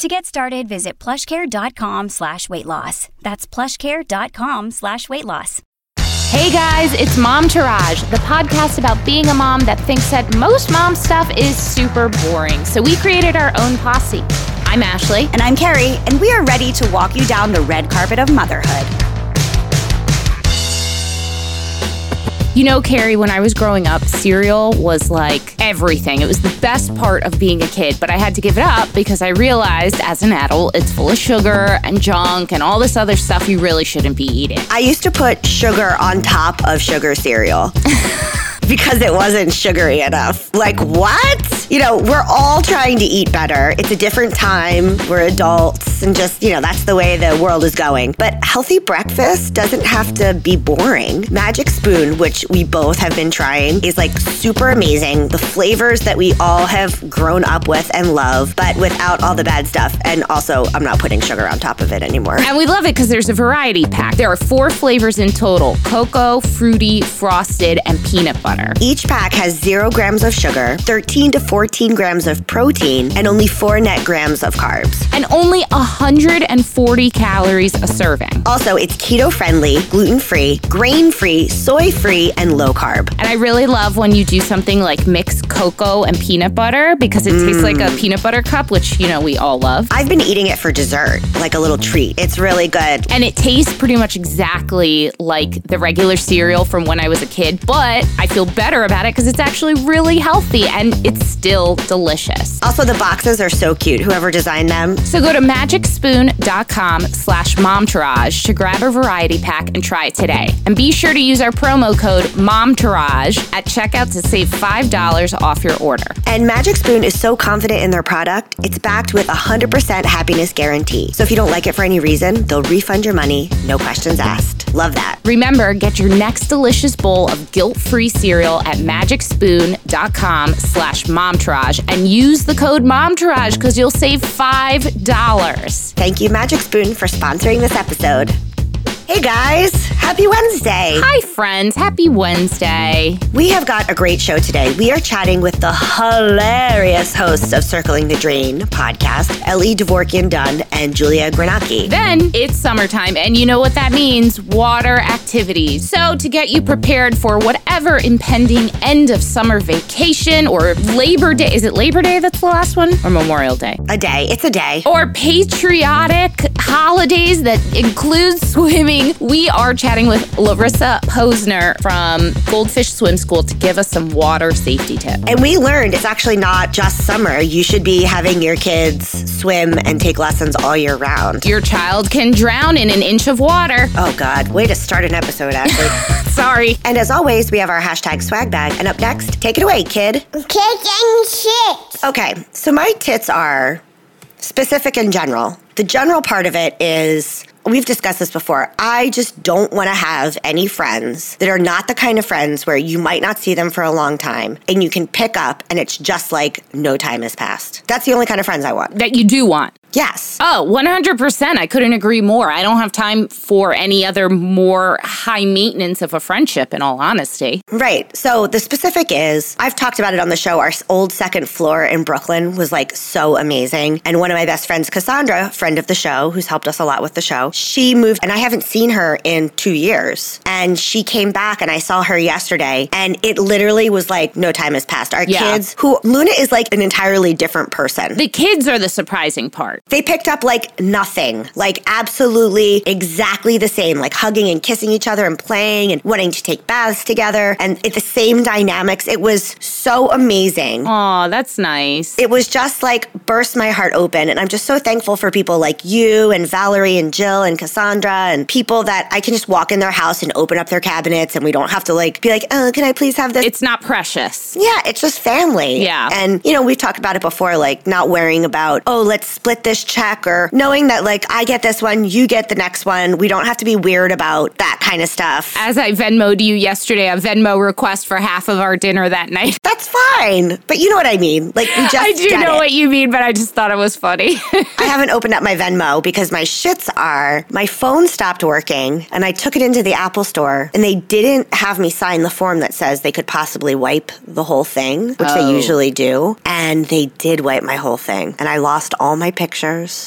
To get started, visit plushcare.com slash weight loss. That's plushcare.com slash weight loss. Hey guys, it's Momtourage, the podcast about being a mom that thinks that most mom stuff is super boring. So we created our own posse. I'm Ashley. And I'm Keri, and we are ready to walk you down the red carpet of motherhood. You know, Keri, when I was growing up, cereal was like everything. It was the best part of being a kid, but I had to give it up because I realized as an adult, it's full of sugar and junk and all this other stuff you really shouldn't be eating. I used to put sugar on top of sugar cereal. because it wasn't sugary enough. Like, what? You know, we're all trying to eat better. It's a different time. We're adults, and just, you know, that's the way the world is going. But healthy breakfast doesn't have to be boring. Magic Spoon, which we both have been trying, is like super amazing. The flavors that we all have grown up with and love, but without all the bad stuff. And also, I'm not putting sugar on top of it anymore. And we love it because there's a variety pack. There are four flavors in total cocoa, fruity, frosted, and peanut butter. Each pack has zero grams of sugar, 13 to 14 grams of protein, and only four net grams of carbs. And only 140 calories a serving. Also, it's keto friendly, gluten free, grain free, soy free, and low carb. And I really love when you do something like mix cocoa and peanut butter because it mm. tastes like a peanut butter cup, which, you know, we all love. I've been eating it for dessert, like a little treat. It's really good. And it tastes pretty much exactly like the regular cereal from when I was a kid, but I feel better about it because it's actually really healthy and it's still delicious. Also, the boxes are so cute, whoever designed them. So go to magicspoon.com slash momtourage to grab a variety pack and try it today. And be sure to use our promo code MOMTOURAGE at checkout to save $5 off your order. And Magic Spoon is so confident in their product, it's backed with a 100% happiness guarantee. So if you don't like it for any reason, they'll refund your money, no questions asked. Love that. Remember, get your next delicious bowl of guilt-free cereal at magicspoon.com slash momtourage and use the code momtourage because you'll save $5. Thank you, Magic Spoon, for sponsoring this episode. Hey guys, happy Wednesday. Hi, friends. Happy Wednesday. We have got a great show today. We are chatting with the hilarious hosts of Circling the Drain podcast, Ellie Dvorkin Dunn and Julia Granacki. Then it's summertime, and you know what that means water activities. So, to get you prepared for whatever impending end of summer vacation or Labor Day, is it Labor Day that's the last one? Or Memorial Day? A day. It's a day. Or patriotic holidays that include swimming we are chatting with Larisa Posner from Goldfish Swim School to give us some water safety tips. And we learned it's actually not just summer. You should be having your kids swim and take lessons all year round. Your child can drown in an inch of water. Oh, God. Way to start an episode, Ashley. Sorry. And as always, we have our hashtag swag bag. And up next, take it away, kid. Kicking shit. Okay, so my tits are specific in general. The general part of it is we've discussed this before. I just don't want to have any friends that are not the kind of friends where you might not see them for a long time and you can pick up and it's just like no time has passed. That's the only kind of friends I want. That you do want. Yes. Oh, 100%. I couldn't agree more. I don't have time for any other more high maintenance of a friendship, in all honesty. Right. So the specific is I've talked about it on the show. Our old second floor in Brooklyn was like so amazing. And one of my best friends, Cassandra, friend of the show, who's helped us a lot with the show, she moved and I haven't seen her in two years. And she came back and I saw her yesterday and it literally was like no time has passed. Our yeah. kids, who Luna is like an entirely different person. The kids are the surprising part. They picked up like nothing, like absolutely exactly the same, like hugging and kissing each other and playing and wanting to take baths together. And it's the same dynamics. It was so amazing. Oh, that's nice. It was just like burst my heart open. And I'm just so thankful for people like you and Valerie and Jill and Cassandra and people that I can just walk in their house and open up their cabinets and we don't have to like be like, oh, can I please have this? It's not precious. Yeah, it's just family. Yeah. And, you know, we've talked about it before, like not worrying about, oh, let's split this this check or knowing that like I get this one, you get the next one. We don't have to be weird about that kind of stuff. As I Venmoed you yesterday, a Venmo request for half of our dinner that night. That's fine. But you know what I mean. Like we just I do know it. what you mean, but I just thought it was funny. I haven't opened up my Venmo because my shits are my phone stopped working and I took it into the Apple store and they didn't have me sign the form that says they could possibly wipe the whole thing, which Oh. they usually do. And they did wipe my whole thing. And I lost all my pictures.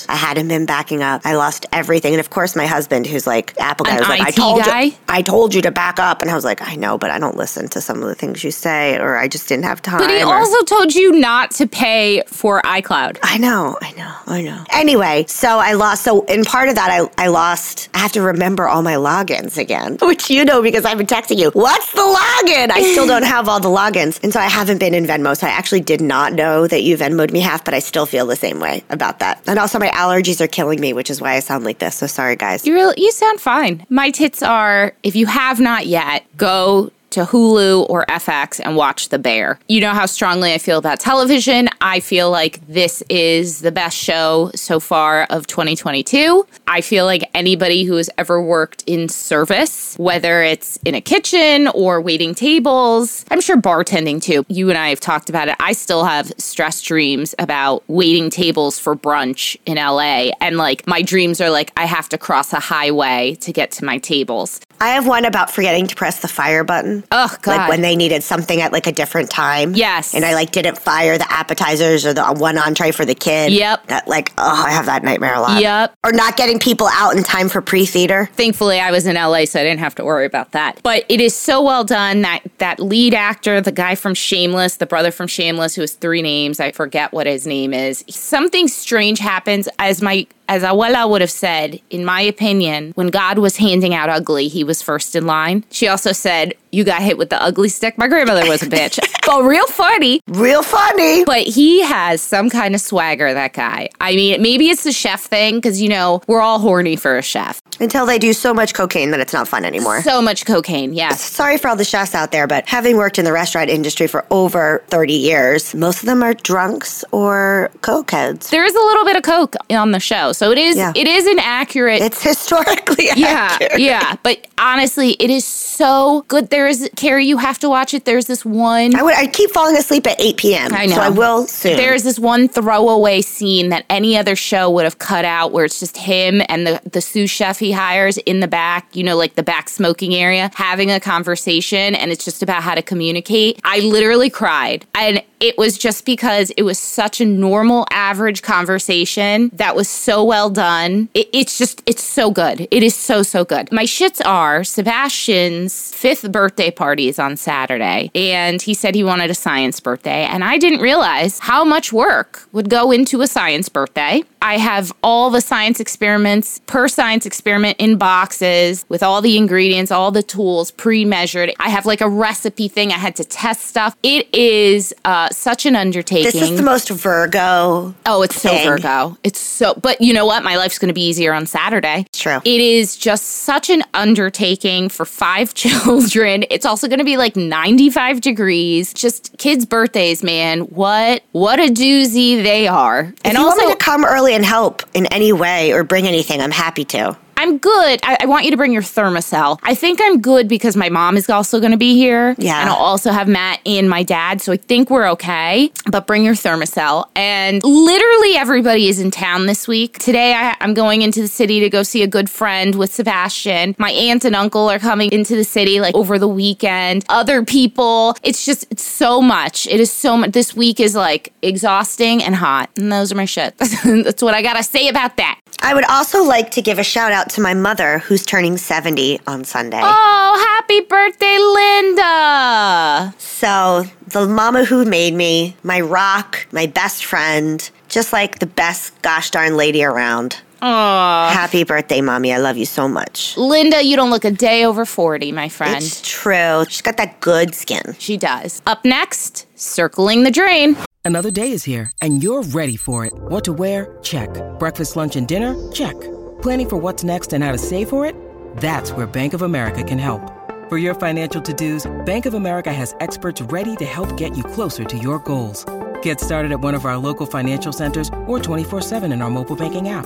I hadn't been backing up. I lost everything. And of course my husband, who's like Apple guy, An was like, I told guy? you I told you to back up. And I was like, I know, but I don't listen to some of the things you say or I just didn't have time. but he or- also told you not to pay for iCloud. I know, I know, I know. Anyway, so I lost. So in part of that, I, I lost. I have to remember all my logins again, which you know because I've been texting you. What's the login? I still don't have all the logins, and so I haven't been in Venmo. So I actually did not know that you Venmoed me half, but I still feel the same way about that. And also, my allergies are killing me, which is why I sound like this. So sorry, guys. You really, you sound fine. My tits are, if you have not yet, go to Hulu or FX and watch The Bear. You know how strongly I feel about television. I feel like this is the best show so far of 2022. I feel like anybody who has ever worked in service, whether it's in a kitchen or waiting tables, I'm sure bartending too. You and I have talked about it. I still have stress dreams about waiting tables for brunch in LA. And like my dreams are like I have to cross a highway to get to my tables. I have one about forgetting to press the fire button. Oh, God. Like when they needed something at like a different time. Yes. And I like didn't fire the appetizers or the uh, one entree for the kid. Yep. That like, oh, I have that nightmare a lot. Yep. Or not getting people out in time for pre-theater. Thankfully, I was in LA, so I didn't have to worry about that. But it is so well done. That that lead actor, the guy from Shameless, the brother from Shameless, who has three names, I forget what his name is. Something strange happens, as my as Awala would have said, in my opinion, when God was handing out ugly, he was first in line. She also said, "You got hit with the ugly stick." My grandmother was a bitch, but real funny. Real funny. But he has some kind of swagger, that guy. I mean, maybe it's the chef thing, because, you know, we're all horny for a chef. Until they do so much cocaine that it's not fun anymore. So much cocaine, yes. Sorry for all the chefs out there, but having worked in the restaurant industry for over 30 years, most of them are drunks or cokeheads. There is a little bit of coke on the show, so it is Yeah. it is inaccurate. It's historically yeah, accurate. yeah, but honestly, it is so good. There is Keri, you have to watch it. There's this one. I would. I keep falling asleep at 8 p.m. I know. So I will soon. There's this one throwaway scene that any other show would have cut out where it's just him and the, the sous chef he hires in the back, you know, like the back smoking area, having a conversation and it's just about how to communicate. I literally cried. And it was just because it was such a normal, average conversation that was so well done. It, it's just, it's so good. It is so, so good. My shits are Sebastian's fifth birthday party is on Saturday, and he said he wanted a science birthday. And I didn't realize how much work would go into a science birthday. I have all the science experiments per science experiment in boxes with all the ingredients, all the tools pre measured. I have like a recipe thing. I had to test stuff. It is uh, such an undertaking. this is the most Virgo. Oh, it's so. Virgo. It's so, but you know what? My life's going to be easier on Saturday. It's true. It is just such an undertaking for five children. It's also going to be like 95 degrees. Just kids' birthdays, man. What, what a doozy they are. If and you also, want me to come early and help in any way or bring anything, I'm happy to. I'm good. I, I want you to bring your Thermacell. I think I'm good because my mom is also going to be here. Yeah. And I'll also have Matt and my dad. So I think we're okay. But bring your Thermacell. And literally everybody is in town this week. Today I, I'm going into the city to go see a good friend with Sebastian. My aunt and uncle are coming into the city like over the weekend. Other people. It's just it's so much. It is so much. This week is like exhausting and hot. And those are my shit. That's what I got to say about that. I would also like to give a shout out to my mother who's turning 70 on Sunday. Oh, happy birthday, Linda! So, the mama who made me, my rock, my best friend, just like the best gosh darn lady around. Aw. Happy birthday, mommy. I love you so much. Linda, you don't look a day over 40, my friend. It's true. She's got that good skin. she does. Up next, circling the drain. Another day is here, and you're ready for it. What to wear? Check. Breakfast, lunch, and dinner? Check. Planning for what's next and how to save for it? That's where Bank of America can help. For your financial to dos, Bank of America has experts ready to help get you closer to your goals. Get started at one of our local financial centers or 24-7 in our mobile banking app.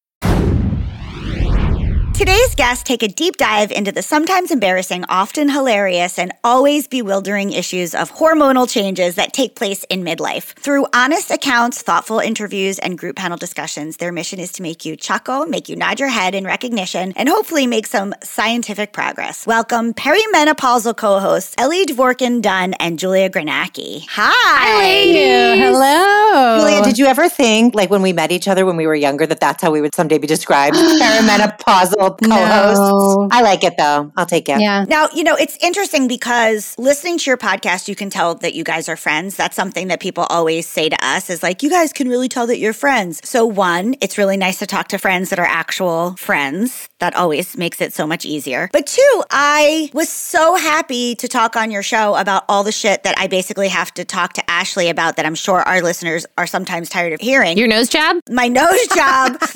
Today's guests take a deep dive into the sometimes embarrassing, often hilarious, and always bewildering issues of hormonal changes that take place in midlife. Through honest accounts, thoughtful interviews, and group panel discussions, their mission is to make you chuckle, make you nod your head in recognition, and hopefully make some scientific progress. Welcome perimenopausal co-hosts Ellie Dvorkin Dunn and Julia Granacki. Hi. Hi. Hello. Julia, did you ever think, like when we met each other when we were younger, that that's how we would someday be described? Perimenopausal co-hosts. No. I like it though. I'll take it. Yeah. Now, you know, it's interesting because listening to your podcast, you can tell that you guys are friends. That's something that people always say to us is like, you guys can really tell that you're friends. So, one, it's really nice to talk to friends that are actual friends. That always makes it so much easier. But two, I was so happy to talk on your show about all the shit that I basically have to talk to Ashley about that I'm sure our listeners are sometimes tired of hearing. Your nose job? my nose job,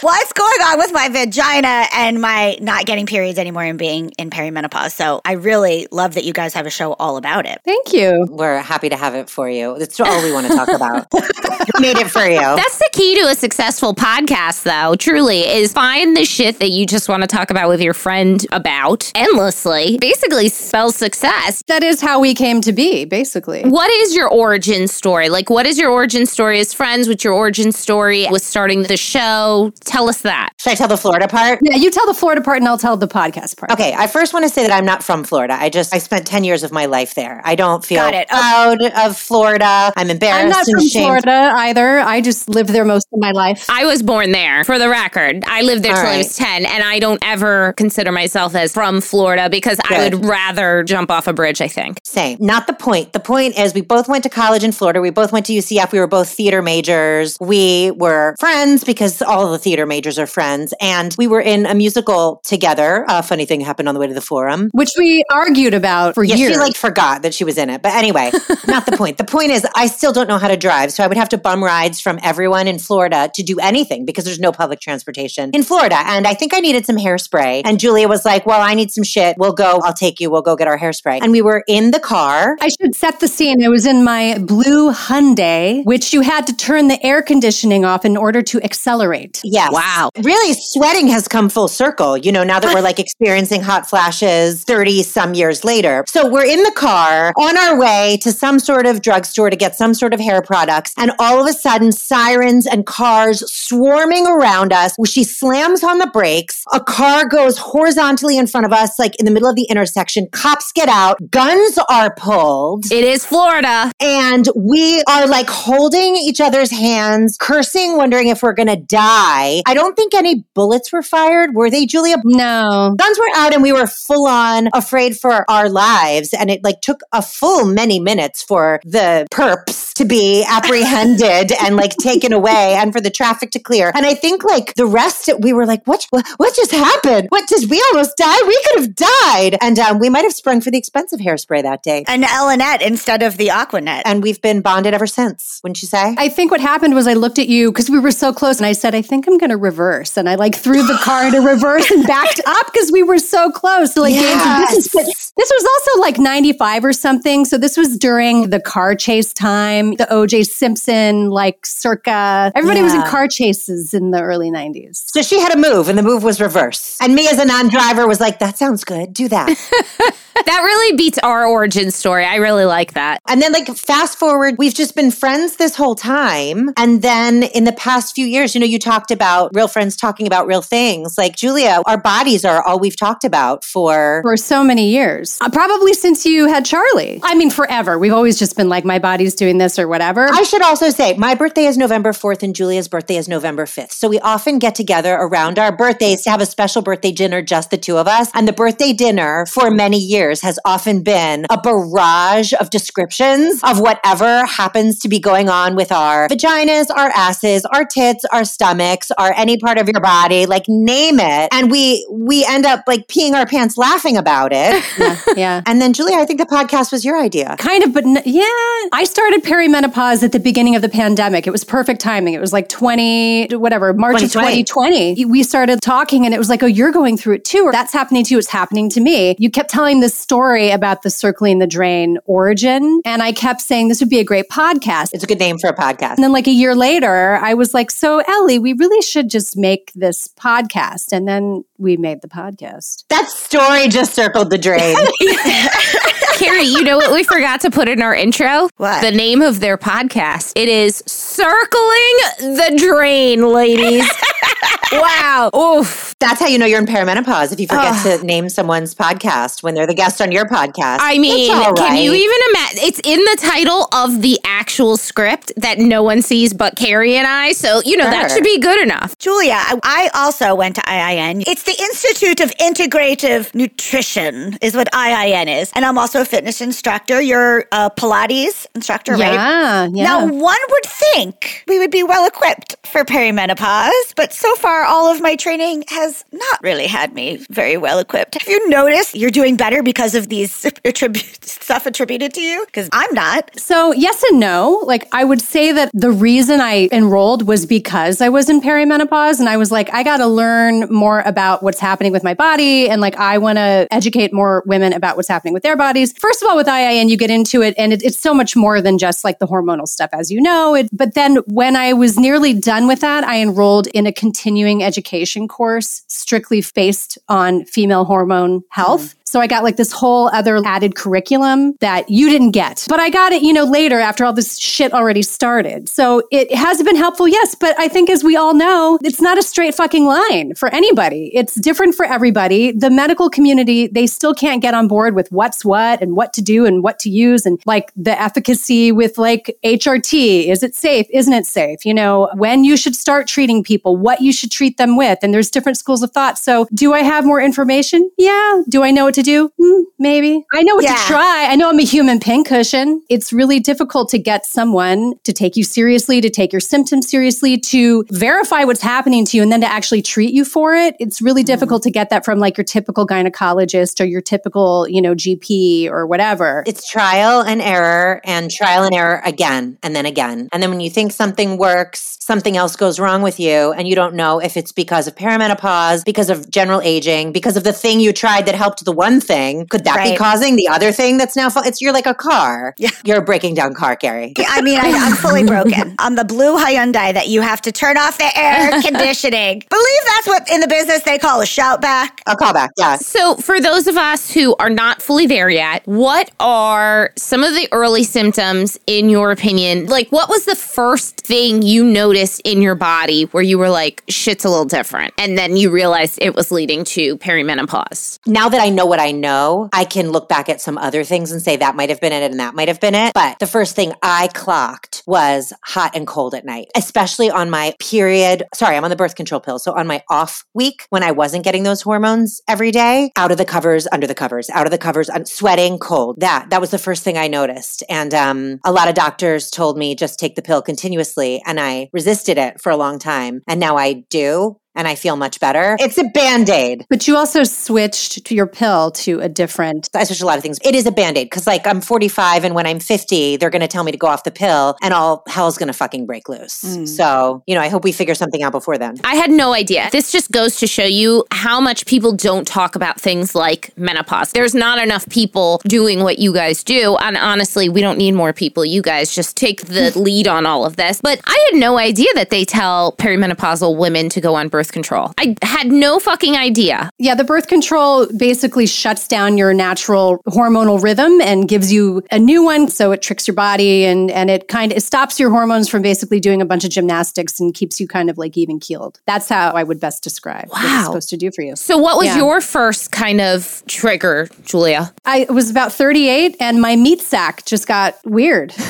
what's going on with my vagina and my not getting periods anymore and being in perimenopause. So I really love that you guys have a show all about it. Thank you. We're happy to have it for you. That's all we want to talk about. we made it for you. That's the key to a successful podcast, though, truly, is find the shit that you just want to talk about with your friend about endlessly. Basically spells success. That is how we came to be, basically. What is your origin story? Like, what is your origin story as friends? What's your origin story with starting the show? Tell us that. Should I tell the Florida part? Yeah, you tell the Florida part and I'll tell the podcast part. Okay, I first want to say that I'm not from Florida. I just I spent 10 years of my life there. I don't feel Got it. Oh. proud of Florida. I'm embarrassed I'm not and from ashamed. Florida either. I just lived there most of my life. I was born there, for the record. I lived there All till I was 10, and I don't ever consider myself as from Florida because I would rather jump off a bridge, I think. Same. Not the point. The point is we both went to college in Florida. We both went to UCF. We were both theater majors. We were friends because all the theater majors are friends. And we were in a musical together. A funny thing happened on the way to the forum. which we argued about for Yeah, years. she like forgot that she was in it. But anyway, not the point. The point is I still don't know how to drive. So I would have to bum rides from everyone in Florida to do anything because there's no public transportation in Florida. And I think I needed some hairspray. And Julia was like, Well, I need some shit. We'll go. I'll take you. We'll go get our hairspray. And we were in the car. I should set the scene. I was in my blue Hyundai, which you had to turn the air conditioning off in order to accelerate. Yes. Wow. Really, sweating has come full circle, you know, now that we're like experiencing hot flashes 30 some years later. So we're in the car on our way to some sort of drugstore to get some sort of hair products. And all of a sudden, sirens and cars swarming around us. She slams on the brakes. A car goes horizontally in front of us, like in the middle of the intersection. Cops get out. Guns are pulled. It is Florida. And we are like holding each other's hands, cursing, wondering if we're going to die. I don't think any bullets were fired. Were they, Julia? No. Guns were out and we were full on afraid for our lives. And it like took a full many minutes for the perps to be apprehended and like taken away and for the traffic to clear. And I think like the rest, we were like, what, what, what just happened? What did we almost die? We could have died. And um, we might have sprung for the expensive hairspray that day. An Elnett instead of the Aqua Net. And we've been bonded ever since, wouldn't you say? I think what happened was I looked at you because we were so close and I said, I think I'm going to reverse. And I like threw the car into reverse and backed up because we were so close. So like gained some distance. But this was also like 95 or something. So this was during the car chase time, the OJ Simpson, like circa. Everybody was in car chases in the early 90s. So she had a move, and the move was reverse. And me, as a non-driver, was like, "That sounds good. Do that." That really beats our origin story. I really like that. and then, like, fast forward, we've just been friends this whole time. And then, in the past few years, you know, you talked about real friends talking about real things. Like Julia, our bodies are all we've talked about for. For so many years. Uh, probably since you had Charlie. I mean, forever. We've always just been like, my body's doing this or whatever. I should also say my birthday is November 4th and Julia's birthday is November 5th. So we often get together around our birthdays to have a special birthday dinner, just the two of us. And the birthday dinner for many years has often been a barrage of descriptions of whatever happens to be going on with our vaginas, our asses, our tits, our stomachs, our any part of your body, like name it. And we we end up like peeing our pants laughing about it. yeah, yeah. And then Julia, I think the podcast was your idea. Kind of, but n- yeah. I started perimenopause at the beginning of the pandemic. It was perfect timing. It was like 20, whatever, March of 2020. We started talking and it was like, oh, you're going through it too. Or that's happening to you. It's happening to me. You kept telling this story about the circling the drain origin. And I kept saying this would be a great podcast. It's a good name for a podcast. And then like a year later, I was like, so Ellie, we really should just make this podcast. And then we made the podcast. That story just circled the drain. Keri, you know what we forgot to put in our intro? What? The name of their podcast. It is Circling the Drain, ladies. wow. Oof. That's how you know you're in perimenopause if you forget to name someone's podcast when they're the guest on your podcast. I mean, That's all can you even imagine? It's in the title of the actual script that no one sees but Keri and I. So, you know, that should be good enough. Julia, I, I also went to IIN. It's the Institute of Integrative Nutrition, is what IIN is. And I'm also a fitness instructor. You're a Pilates instructor, right? Yeah, yeah. Now, one would think we would be well equipped for perimenopause, but so far, all of my training has not really had me very well equipped. Have you noticed you're doing better because of these attribute, stuff attributed to you? Because I'm not. So, yes and no. Like, I would say that the reason I enrolled was because I was in perimenopause and I was like, I got to learn more about what's happening with my body. And like, I want to educate more women about what's happening with their bodies. First of all, with IIN, you get into it and it, it's so much more than just like the hormonal stuff, as you know. It, but then when I was nearly done with that, I enrolled in a continuing education course strictly based on female hormone health. So I got like this whole other added curriculum that you didn't get. But I got it, you know, later after all this shit already started. So it has been helpful, yes. But I think as we all know, it's not a straight fucking line for anybody. It's different for everybody. The medical community, they still can't get on board with what's what and what to do and what to use and like the efficacy with like HRT. Is it safe? Isn't it safe? You know, when you should start treating people, what you should treat them with. And there's different schools of thought. So do I have more information? Yeah. Do I know what to do? Hmm, maybe. I know what Yeah. to try. I know I'm a human pincushion. It's really difficult to get someone to take you seriously, to take your symptoms seriously, to verify what's happening to you, and then to actually treat you for it. It's really difficult to get that from like your typical gynecologist or your typical, you know, GP or whatever. It's trial and error and trial and error again and then again. And then when you think something works, something else goes wrong with you and you don't know if it's because of perimenopause, because of general aging, because of the thing you tried that helped the one thing. Could that be causing the other thing that's now fu- it's you're like a car. Yeah. You're a breaking down car, Gary. I mean, I, I'm fully broken. I'm the blue Hyundai that you have to turn off the air conditioning. Believe that's what in the business they call a shout back. A callback, yeah. So, for those of us who are not fully there yet, what are some of the early symptoms, in your opinion? Like, what was the first thing you noticed in your body where you were like, shit's a little different? And then you realized it was leading to perimenopause? now that I know what I know, I can look back at some other things and say that might have been it and that might have been it. But the first thing I clocked was hot and cold at night, especially on my period. Sorry, I'm on the birth control pill. So on my off week when I wasn't getting those hormones every day, out of the covers, under the covers, out of the covers, I'm sweating, cold. That that was the first thing I noticed. And um, a lot of doctors told me just take the pill continuously, and I resisted it for a long time. And now I do. And I feel much better. It's a band aid. But you also switched to your pill to a different I switched a lot of things. It is a band aid because, like, I'm 45 and when I'm 50, they're going to tell me to go off the pill and all hell's going to fucking break loose. Mm. So, you know, I hope we figure something out before then. I had no idea. This just goes to show you how much people don't talk about things like menopause. There's not enough people doing what you guys do. And honestly, we don't need more people. You guys just take the lead on all of this. But I had no idea that they tell perimenopausal women to go on birth control. I had no fucking idea. Yeah, the birth control basically shuts down your natural hormonal rhythm and gives you a new one. So it tricks your body and, and it kind of it stops your hormones from basically doing a bunch of gymnastics and keeps you kind of like even keeled. That's how I would best describe what it's supposed to do for you. So, what was Yeah. your first kind of trigger, Julia? I was about 38 and my meat sack just got weird.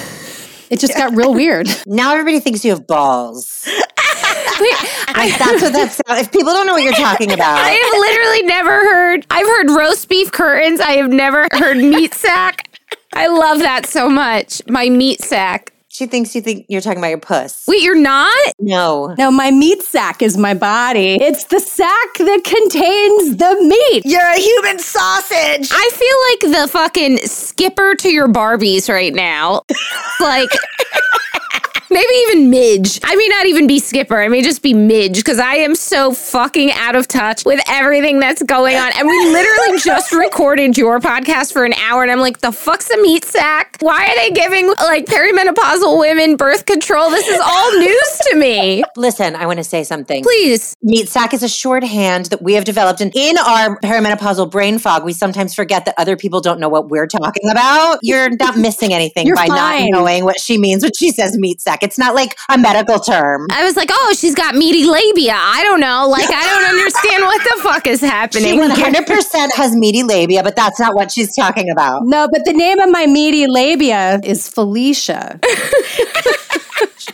It just got real weird. Now everybody thinks you have balls. like that's what that's. If people don't know what you're talking about, I have literally never heard. I've heard roast beef curtains. I have never heard meat sack. I love that so much. My meat sack. She thinks you think you're talking about your puss. Wait, you're not? No, No, my meat sack is my body. It's the sack that contains the meat. You're a human sausage. I feel like the fucking skipper to your Barbies right now. like maybe even Midge. I may not even be skipper. I may just be Midge because I am so fucking out of touch with everything that's going on. And we literally just recorded your podcast for an hour and I'm like, the fuck's a meat sack? Why are they giving like perimenopausal women birth control? This is all news to me. listen. I want to say something. Please. Meat sack is a shorthand that we have developed. And in our perimenopausal brain fog, we sometimes forget that other people don't know what we're talking about. You're not missing anything by fine. not knowing what she means when she says meat sack. It's not like a medical term. I was like, oh, she's got meaty labia. I don't know. Like, I don't understand what the fuck is happening. She 100% has meaty labia, but that's not what she's talking about. No, but the name of my meaty labia is Felicia,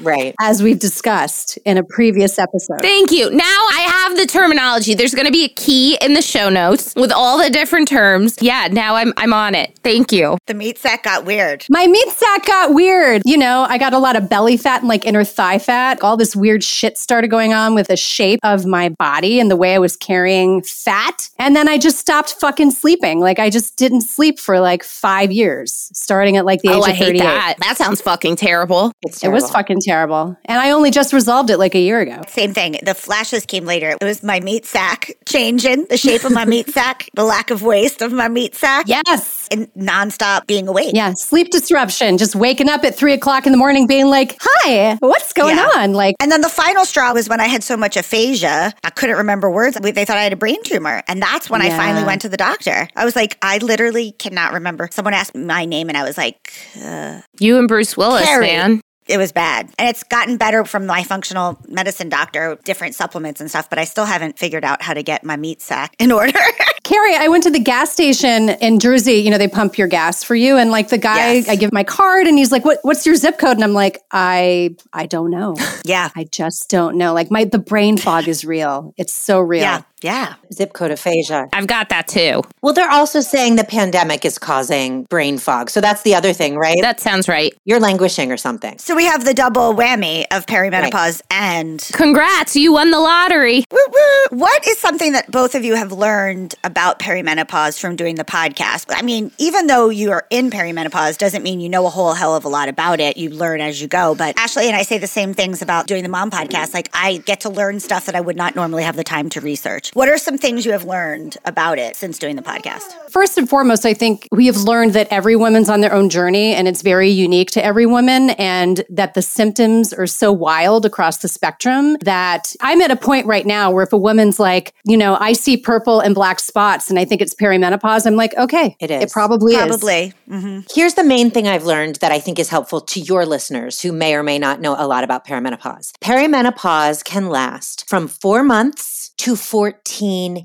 Right. as we've discussed in a previous episode. Thank you. Now I have the terminology. There's going to be a key in the show notes with all the different terms. Yeah, now I'm I'm on it. Thank you. The meat sack got weird. My meat sack got weird. You know, I got a lot of belly fat and like inner thigh fat. All this weird shit started going on with the shape of my body and the way I was carrying fat. And then I just stopped fucking sleeping. Like I just didn't sleep for like five years, starting at like the oh, age Oh, of I hate 38. that. That sounds fucking terrible. It's It was terrible. Fucking terrible. And I only just resolved it like a year ago. Same thing. The flashes came later. It was my meat sack changing, the shape of my meat sack, the lack of waste of my meat sack, Yes. and nonstop being awake. Yeah. Sleep disruption. Just waking up at three o'clock in the morning being like, hi, what's going Yeah. on? Like, And then the final straw was when I had so much aphasia, I couldn't remember words. They thought I had a brain tumor. And that's when I finally went to the doctor. I was like, I literally cannot remember. Someone asked me my name, and I was like, uh, You and Bruce Willis, Keri. man. It was bad. And it's gotten better from my functional medicine doctor, different supplements and stuff, but I still haven't figured out how to get my meat sack in order. Keri, I went to the gas station in Jersey. You know, they pump your gas for you. And like the guy, Yes. I give my card and he's like, what, what's your zip code? And I'm like, I, I don't know. yeah. I just don't know. Like my, the brain fog is real. It's so real. Yeah. Yeah. Zip code aphasia. I've got that too. Well, they're also saying the pandemic is causing brain fog. So that's the other thing, right? That sounds right. You're languishing or something. So we have the double whammy of perimenopause and Congrats, you won the lottery. Woo, woo. What is something that both of you have learned about perimenopause from doing the podcast? I mean, even though you are in perimenopause, doesn't mean you know a whole hell of a lot about it. You learn as you go. But Ashley and I say the same things about doing the mom podcast. Like, I get to learn stuff that I would not normally have the time to research. What are some things you have learned about it since doing the podcast? First and foremost, I think we have learned that every woman's on their own journey and it's very unique to every woman and that the symptoms are so wild across the spectrum that I'm at a point right now where if a woman's like, you know, I see purple and black spots and I think it's perimenopause, I'm like, okay, It is. It probably, is. Probably. Mm-hmm. Here's the main thing I've learned that I think is helpful to your listeners who may or may not know a lot about perimenopause. Perimenopause can last from four months to 14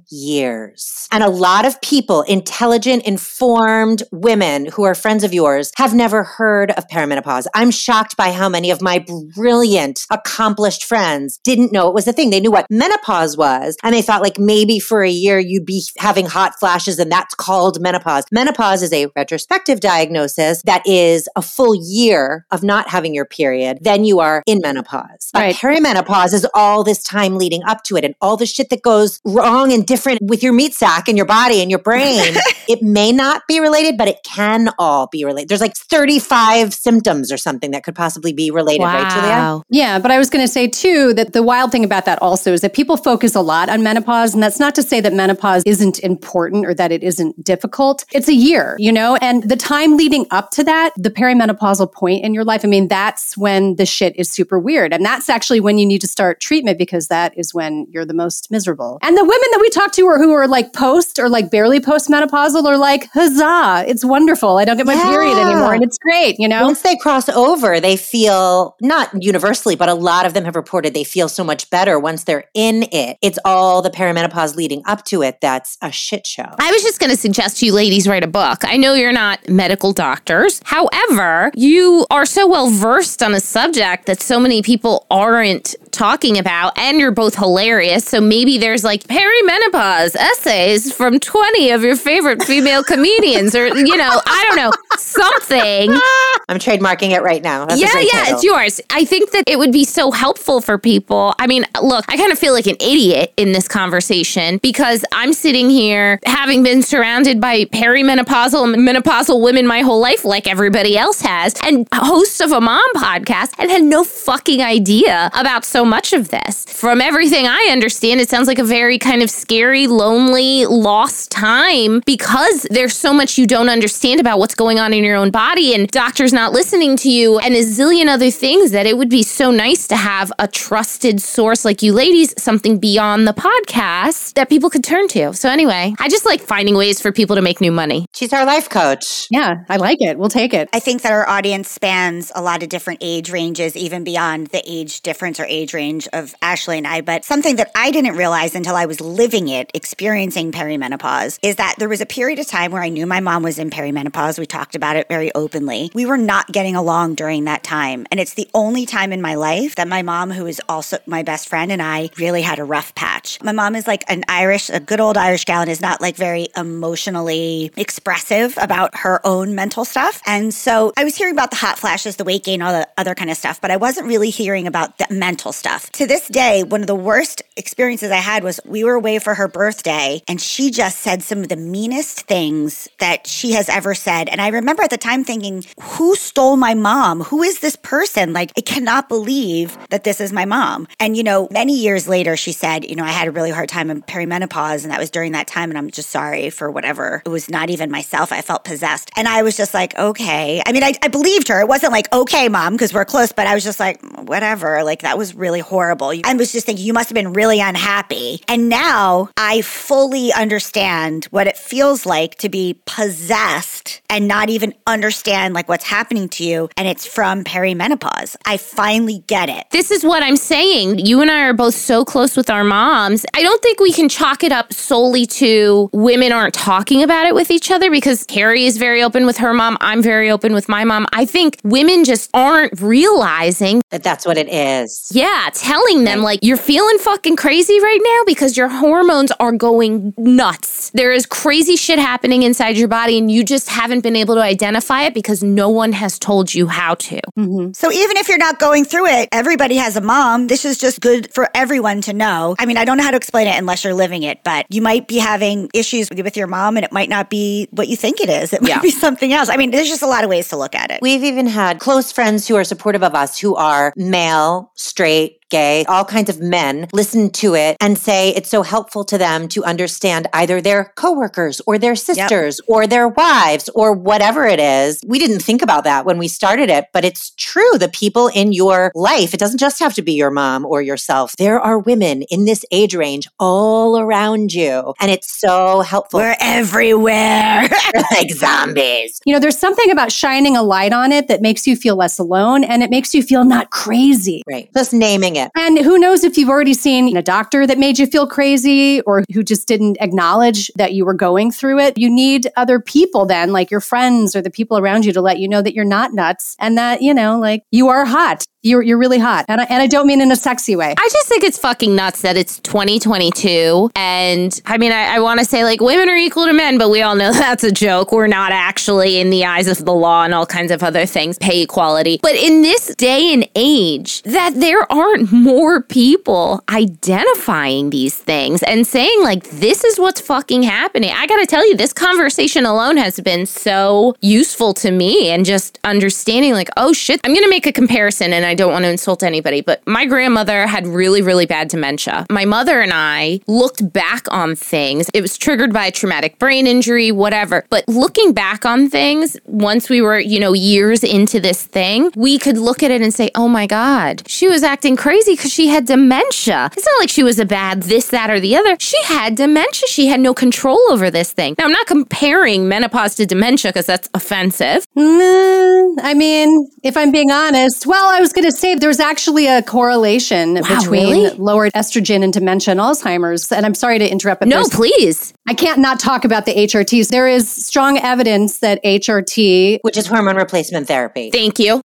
years. And a lot of people, intelligent, informed women who are friends of yours, have never heard of perimenopause. I'm shocked by how many of my brilliant, accomplished friends didn't know it was a thing. They knew what menopause was, and they thought like maybe for a year you'd be having hot flashes, and that's called menopause. Menopause is a retrospective diagnosis that is a full year of not having your period. Then you are in menopause. But Right. perimenopause is all this time leading up to it and all the shit that goes wrong and different with your meat sack and your body and your brain. it may not be related, but it can all be related. There's like 35 symptoms or something that could possibly be related, right, Julia? Yeah, but I was going to say too that the wild thing about that also is that people focus a lot on menopause. And that's not to say that menopause isn't important or that it isn't difficult. It's a year, you know, and the time leading up to that, the perimenopausal point in your life, I mean, that's when the shit is super weird. And that's actually when you need to start treatment because that is when you're the most miserable. And the women that we talk to are who are like post or like barely postmenopausal are like, huzzah, it's wonderful. I don't get my period anymore. And it's great, you know? Once they cross over, they feel not universally, but a lot of them have reported they feel so much better once they're in it. It's all the perimenopause leading up to it that's a a shit show. I was just going to suggest you ladies write a book. I know you're not medical doctors. However, you are so well versed on a subject that so many people aren't talking about, and you're both hilarious. So maybe there's like perimenopause essays from 20 of your favorite female comedians, or, you know, I don't know, something. I'm trademarking it right now. That's yeah, yeah, title. it's yours. I think that it would be so helpful for people. I mean, look, I kind of feel like an idiot in this conversation because I'm sitting here having been surrounded by perimenopausal and menopausal women my whole life, like everybody else has, and host of a mom podcast, and had no fucking idea about so much of this. From everything I understand, it sounds like a very kind of scary, lonely, lost time because there's so much you don't understand about what's going on in your own body and doctors not listening to you and a zillion other things that it would be so nice to have a trusted source like you ladies, something beyond the podcast that people could turn to. So anyway, I just like finding ways for people to make new money. She's our life coach. Yeah, I like it. We'll take it. I think that our audience spans a lot of different age ranges, even beyond the age difference or age range of Ashley and I. But something that I didn't realize until I was living it, experiencing perimenopause, is that there was a period of time where I knew my mom was in perimenopause. We talked about it very openly. We were not getting along during that time. And it's the only time in my life that my mom, who is also my best friend, and I really had a rough patch. My mom is like an Irish, a good old Irish gal, and is not like very emotionally expressive about her own mental stuff. And so I was hearing about the hot flashes, the weight gain, all the other kind of stuff, but I wasn't really hearing about the mental stuff. To this day, one of the worst experiences I had was we were away for her birthday, and she just said some of the meanest things that she has ever said. And I remember at the time thinking, who stole my mom? Who is this person? Like, I cannot believe that this is my mom. And, you know, many years later, she said, you know, I had a really hard time in perimenopause, and that was during that time. And I'm just sorry for whatever. It was not even myself. I felt possessed. And I was just like, okay. I mean, I, I believed her. It wasn't like, okay, mom, because we're close, but I was just like, whatever. Like, that was really horrible. I was just thinking, you must have been really unhappy. And now I fully understand what it feels like to be possessed and not even understand like what's happening to you. And it's from perimenopause. I finally get it. This is what I'm saying. You and I are both so close with our moms. I don't think we can chalk it up solely to women aren't talking about it with each other because Keri is very open with her mom. I'm very open with my mom. I think women just aren't realizing that that's what it is. Yeah, telling them like you're feeling fucking crazy right now because your hormones are going nuts. There is crazy shit happening inside your body and you just haven't been able to identify it because no one has told you how to. Mm-hmm. So even if you're not going through it, everybody has a mom. This is just good for everyone to know. I mean, I don't know how to explain it unless you're living it, but you might be having issues with your mom and it might not be what you think it is. It might yeah. be something else. I mean, there's just a lot of ways to look at it. We've even had close friends who are supportive of us who are male, straight, gay, all kinds of men listen to it and say it's so helpful to them to understand either their coworkers or their sisters yep. or their wives or whatever it is. We didn't think about that when we started it, but it's true. The people in your life, it doesn't just have to be your mom or yourself. There are women in this age range all around you. And it's so helpful. We're everywhere. like zombies. You know, there's something about shining a light on it that makes you feel less alone and it makes you feel not crazy. Right. Just naming it it. And who knows if you've already seen a doctor that made you feel crazy or who just didn't acknowledge that you were going through it. You need other people then, like your friends or the people around you to let you know that you're not nuts and that, you know, like you are hot. You're, you're really hot. And I, and I don't mean in a sexy way. I just think it's fucking nuts that it's 2022. And I mean, I, I want to say like women are equal to men, but we all know that's a joke. We're not actually, in the eyes of the law and all kinds of other things, pay equality. But in this day and age, that there aren't more people identifying these things and saying, like, this is what's fucking happening. I gotta tell you, this conversation alone has been so useful to me and just understanding, like, oh shit, I'm gonna make a comparison and I don't want to insult anybody, but my grandmother had really, really bad dementia. My mother and I looked back on things. It was triggered by a traumatic brain injury, whatever. But looking back on things, once we were, you know, years into this thing, we could look at it and say, oh my God, she was acting crazy crazy because she had dementia. It's not like she was a bad this, that, or the other. She had dementia. She had no control over this thing. Now, I'm not comparing menopause to dementia because that's offensive. Mm, I mean, if I'm being honest, well, I was going to say there's actually a correlation Wow, between really? lowered estrogen and dementia and Alzheimer's. And I'm sorry to interrupt, but No, please. I can't not talk about the HRTs. There is strong evidence that HRT which is hormone replacement therapy. Thank you.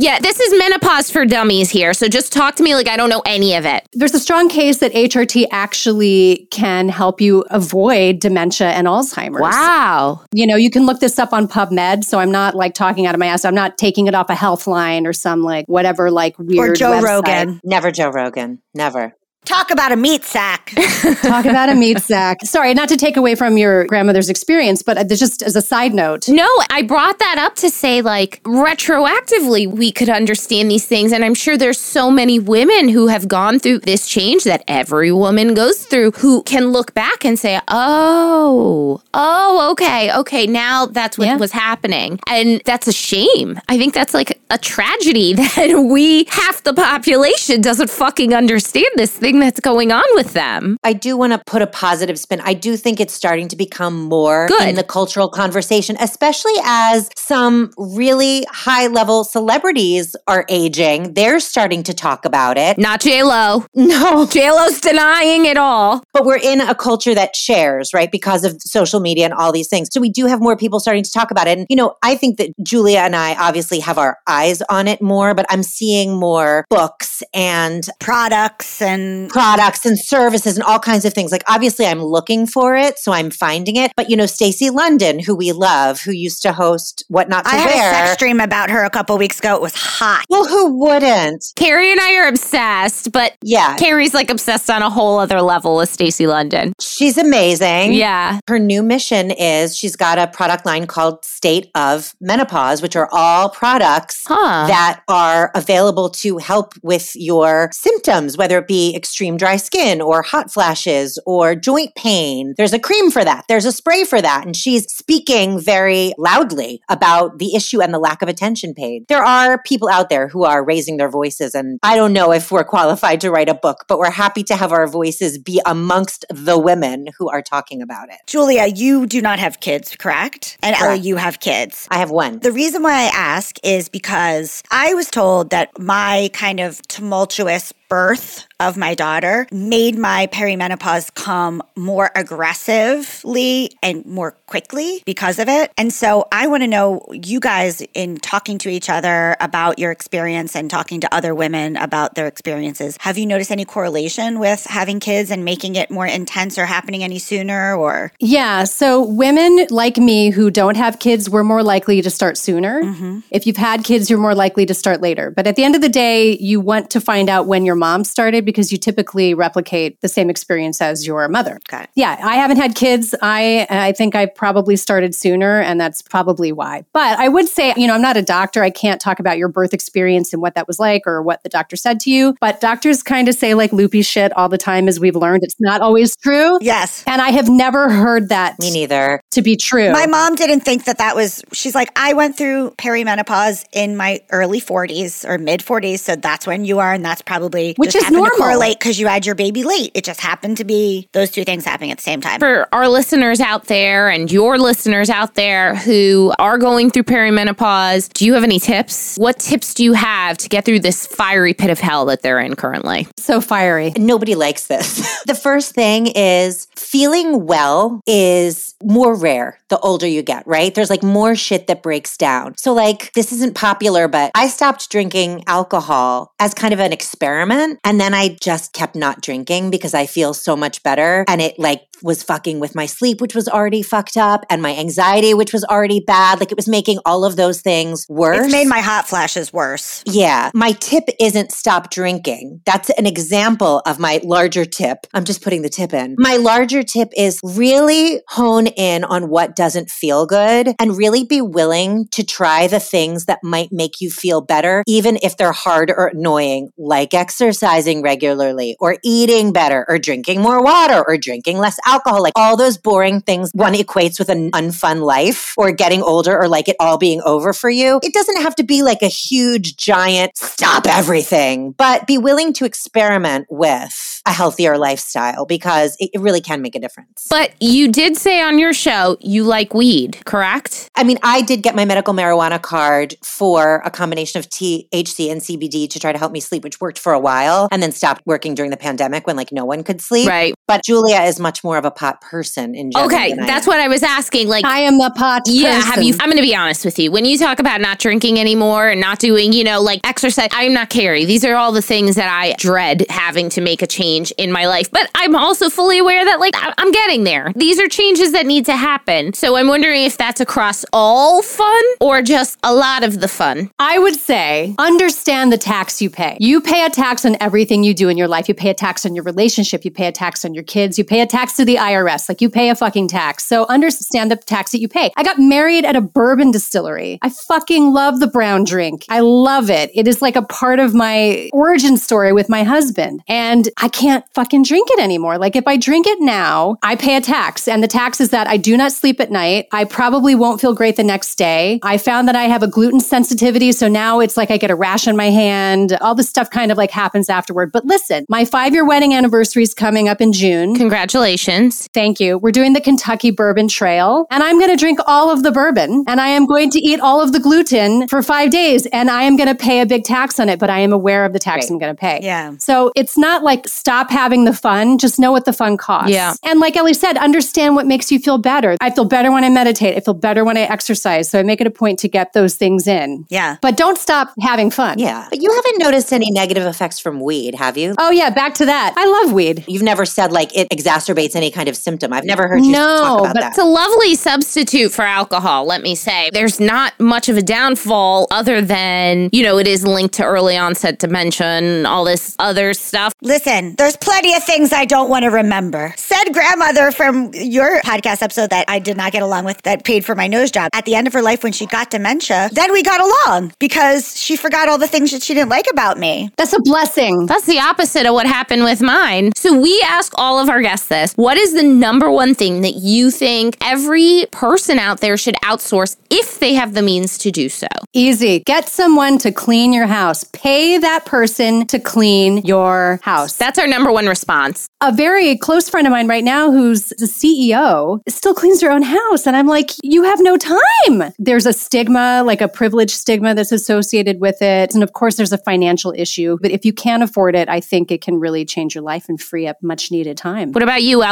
Yeah, this is menopause for dummies here. So just talk to me like I don't know any of it. there's a strong case that HRT actually can help you avoid dementia and Alzheimer's. Wow. You know, you can look this up on PubMed. So I'm not like talking out of my ass. I'm not taking it off a Healthline or some like whatever like weird or Joe website. Rogan. Never Joe Rogan. Never. Talk about a meat sack. Talk about a meat sack. Sorry, not to take away from your grandmother's experience, but uh, there's just as a side note. No, I brought that up to say, like, retroactively, we could understand these things. And I'm sure there's so many women who have gone through this change that every woman goes through who can look back and say, oh, oh, okay, okay, now that's what Yeah. was happening. And that's a shame. I think that's like a tragedy that we, half the population, doesn't fucking understand this thing that's going on with them. I do want to put a positive spin. I do think it's starting to become more Good. in the cultural conversation, especially as some really high level celebrities are aging. They're starting to talk about it. Not Lo. No, Lo's denying it all. but we're in a culture that shares, right? Because of social media and all these things. So we do have more people starting to talk about it. And, you know, I think that Julia and I obviously have our eyes on it more, but I'm seeing more books and Products and products and services and all kinds of things. Like obviously I'm looking for it, so I'm finding it. But you know, Stacy London, who we love, who used to host What Not to I had Wear. a sex dream about her a couple weeks ago. It was hot. well, who wouldn't? Keri and I are obsessed, but Yeah. Keri's like obsessed on a whole other level with Stacy London. She's amazing. Yeah. Her new mission is she's got a product line called State of Menopause, which are all products Huh. that are available to help with your symptoms, whether it be extreme dry skin or hot flashes or joint pain. There's a cream for that, there's a spray for that. And she's speaking very loudly about the issue and the lack of attention paid. There are people out there who are raising their voices, and I don't know if we're qualified to write a book, but we're happy to have our voices be amongst the women who are talking about it. Julia, you do not have kids, correct? And Ellie, Correct. you have kids. I have one. The reason why I ask is because I was told that my kind of tumultuous birth of my daughter made my perimenopause come more aggressively and more quickly because of it. And so I want to know you guys in talking to each other about your experience and talking to other women about their experiences. Have you noticed any correlation with having kids and making it more intense or happening any sooner or Yeah. So women like me who don't have kids, we're more likely to start sooner. Mm-hmm. If you've had kids, you're more likely to start later. But at the end of the day, you want to find out when your mom started because you typically replicate the same experience as your mother. Got it. Yeah, I haven't had kids. I I think I probably started sooner, and that's probably why. But I would say, you know, I'm not a doctor. I can't talk about your birth experience and what that was like or what the doctor said to you. But doctors kind of say like loopy shit all the time, as we've learned. It's not always true. Yes. And I have never heard that Me neither. to be true. My mom didn't think that that was, she's like, I went through perimenopause in my early 40s or mid 40s. So that's when you are. And that's probably Which is normal. To correlate because you had your baby late. It just happened to be those two things happening at the same time. For our listeners out there and your listeners out there who are going through perimenopause, do you have any tips? What tips do you have to get through this fiery pit of hell that they're in currently? so fiery. Nobody likes this. the first thing is feeling well is more rare the older you get, right? There's like more shit that breaks down. So, like, this isn't popular, but I stopped drinking alcohol as kind of an experiment. And then I just kept not drinking because I feel so much better. And it like was fucking with my sleep, which was already fucked up, and my anxiety, which was already bad. Like, it was making all of those things worse. It's made my hot flashes worse. Yeah. My tip isn't stop drinking. That's an example of my larger tip. I'm just putting the tip in. My larger tip is really hone in on what doesn't feel good and really be willing to try the things that might make you feel better, even if they're hard or annoying, like exercising regularly or eating better or drinking more water or drinking less alcohol, like all those boring things one equates with an unfun life or getting older or like it all being over for you. It doesn't have to be like a huge, giant stop everything, but be willing to experiment with a healthier lifestyle because it, it really can make a difference. But you did say on your show you like weed, correct? I mean, I did get my medical marijuana card for a combination of THC and CBD to try to help me sleep, which worked for a while and then stopped working during the pandemic when like no one could sleep. Right. But Julia is much more of a pot person in general. Okay, than I that's am. what I was asking. Like, I am the pot yeah, have you? I'm going to be honest with you. When you talk about not drinking anymore and not doing, you know, like exercise, I'm not Keri. These are all the things that I dread having to make a change in my life. But I'm also fully aware that, like, I- I'm getting there. These are changes that need to happen. So I'm wondering if that's across all fun or just a lot of the fun. I would say understand the tax you pay. You pay a tax on everything you do in your life. You pay a tax on your relationship. You pay a tax on your kids. You pay a tax to the IRS. Like you pay a fucking tax. So understand the tax that you pay. I got married at a bourbon distillery. I fucking love the brown drink. I love it. It is like a part of my origin story with my husband. And I can't fucking drink it anymore. Like if I drink it now, I pay a tax. And the tax is that I do not sleep at night. I probably won't feel great the next day. I found that I have a gluten sensitivity. So now it's like I get a rash on my hand. All this stuff kind of like happens afterward. But listen, my five year wedding anniversary is coming up in June. Congratulations. Thank you. We're doing the Kentucky Bourbon Trail, and I'm going to drink all of the bourbon, and I am going to eat all of the gluten for five days, and I am going to pay a big tax on it, but I am aware of the tax Right. I'm going to pay. Yeah. So it's not like stop having the fun, just know what the fun costs. Yeah. And like Ellie said, understand what makes you feel better. I feel better when I meditate. I feel better when I exercise. So I make it a point to get those things in. Yeah. But don't stop having fun. Yeah. But you haven't noticed any negative effects from weed, have you? Oh, yeah. Back to that. I love weed. You've never said like it exacerbates any kind of symptom. I've never heard you No, talk about but that. It's a lovely substitute for alcohol, let me say. There's not much of a downfall other than, you know, it is linked to early onset dementia and all this other stuff. Listen, there's plenty of things I don't want to remember. Said grandmother from your podcast episode that I did not get along with that paid for my nose job at the end of her life when she got dementia, then we got along because she forgot all the things that she didn't like about me. That's a blessing. That's the opposite of what happened with mine. So we ask all of our guests this. What is the number one thing that you think every person out there should outsource if they have the means to do so? Easy. Get someone to clean your house. Pay that person to clean your house. That's our number one response. a very close friend of mine right now who's the CEO still cleans her own house. And I'm like, you have no time. There's a stigma, like a privilege stigma that's associated with it. And of course, there's a financial issue. But if you can't afford it, I think it can really change your life and free up much needed time. What about you,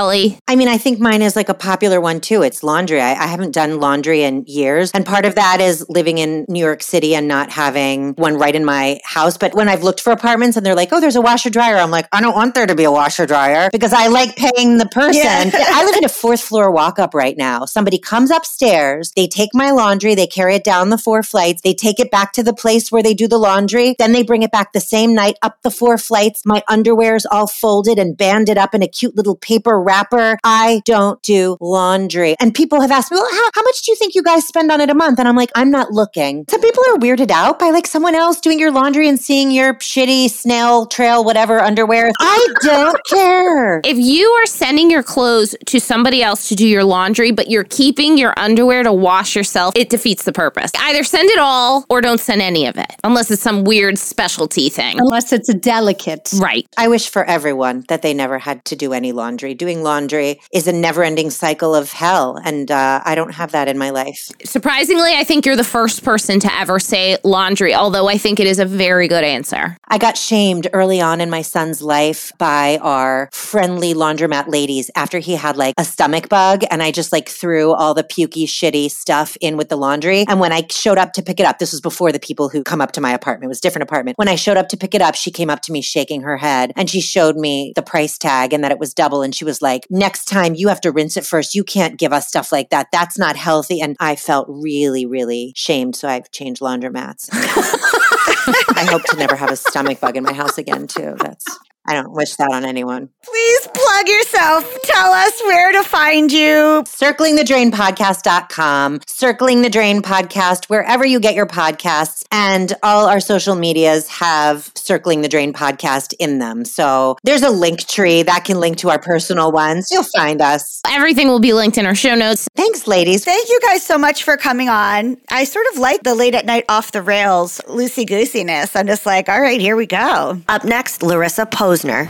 I mean, I think mine is like a popular one too. It's laundry. I, I haven't done laundry in years. And part of that is living in New York City and not having one right in my house. But when I've looked for apartments and they're like, oh, there's a washer dryer, I'm like, I don't want there to be a washer dryer because I like paying the person. Yeah. I live in a fourth floor walk up right now. Somebody comes upstairs, they take my laundry, they carry it down the four flights, they take it back to the place where they do the laundry, then they bring it back the same night up the four flights. My underwear is all folded and banded up in a cute little paper wrapper. I don't do laundry. And people have asked me, well, how, how much do you think you guys spend on it a month? And I'm like, I'm not looking. Some people are weirded out by like someone else doing your laundry and seeing your shitty snail trail, whatever underwear. I don't care. If you are sending your clothes to somebody else to do your laundry, but you're keeping your underwear to wash yourself, it defeats the purpose. Either send it all or don't send any of it, unless it's some weird specialty thing. Unless it's a delicate. Right. I wish for everyone that they never had to do any laundry. Doing laundry is a never ending cycle of hell. And uh, I don't have that in my life. Surprisingly, I think you're the first person to ever say laundry, although I think it is a very good answer. I got shamed early on in my son's life by our friendly laundromat ladies after he had like a stomach bug. And I just like threw all the pukey, shitty stuff in with the laundry. And when I showed up to pick it up, this was before the people who come up to my apartment, it was a different apartment. When I showed up to pick it up, she came up to me shaking her head and she showed me the price tag and that it was double. And she was like, next time you have to rinse it first. You can't give us stuff like that. That's not healthy. And I felt really, really shamed. So I've changed laundromats. I hope to never have a stomach bug in my house again, too. That's I don't wish that on anyone. Please plug yourself. Tell us where to find you. CirclingTheDrainPodcast.com, Circling the Drain Podcast, wherever you get your podcasts. And all our social medias have Circling the Drain Podcast in them. So there's a link tree that can link to our personal ones. You'll find us. Everything will be linked in our show notes. Thanks, ladies. Thank you guys so much for coming on. I sort of like the late at night off the rails loosey goosiness. I'm just like, all right, here we go. Up next, Larisa Posner.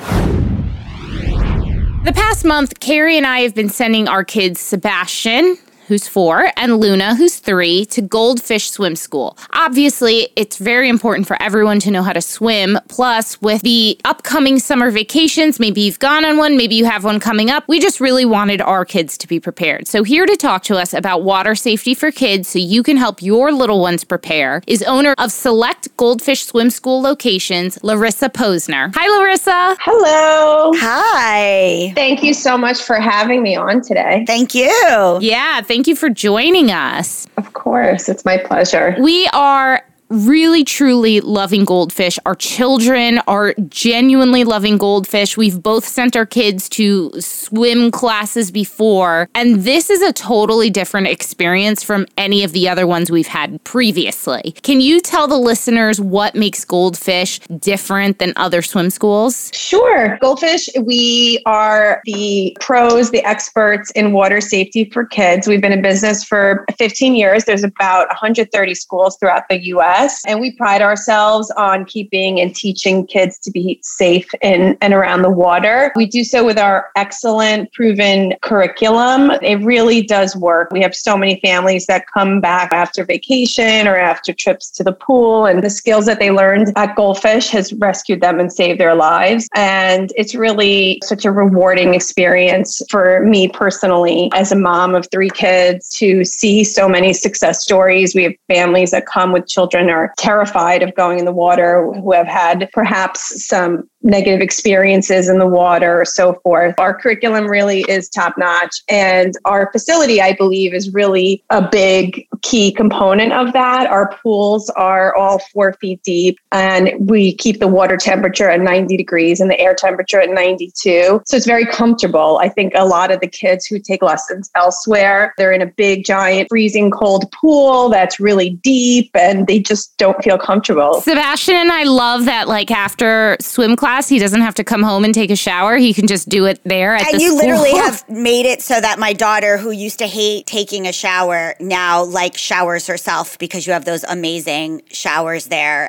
The past month, Keri and I have been sending our kids Sebastian, who's four, and Luna, who's three, to Goldfish Swim School. Obviously, it's very important for everyone to know how to swim. Plus, with the upcoming summer vacations, maybe you've gone on one, maybe you have one coming up. We just really wanted our kids to be prepared. So, here to talk to us about water safety for kids so you can help your little ones prepare is owner of select Goldfish Swim School locations, Larisa Posner. Hi, Larisa. Hello. Hi. Thank you so much for having me on today. Thank you. Yeah, thank you for joining us. Of course, it's my pleasure. We are really truly loving goldfish. Our children are genuinely loving goldfish. We've both sent our kids to swim classes before, and this is a totally different experience from any of the other ones we've had previously. Can you tell the listeners what makes goldfish different than other swim schools? Sure. Goldfish, we are the pros, the experts in water safety for kids. We've been in business for 15 years. There's about 130 schools throughout the US. And we pride ourselves on keeping and teaching kids to be safe in and around the water. We do so with our excellent, proven curriculum. It really does work. We have so many families that come back after vacation or after trips to the pool, and the skills that they learned at Goldfish has rescued them and saved their lives. And it's really such a rewarding experience for me personally as a mom of three kids to see so many success stories. We have families that come with children are terrified of going in the water, who have had perhaps some negative experiences in the water or so forth. Our curriculum really is top notch. And our facility, I believe, is really a big key component of that. Our pools are all four feet deep and we keep the water temperature at 90 degrees and the air temperature at 92. So it's very comfortable. I think a lot of the kids who take lessons elsewhere, they're in a big, giant, freezing cold pool that's really deep and they just don't feel comfortable. Sebastian and I love that, like, after swim class, class. He doesn't have to come home and take a shower. He can just do it there at and the you school. literally have made it so that my daughter, who used to hate taking a shower, now like showers herself because you have those amazing showers there.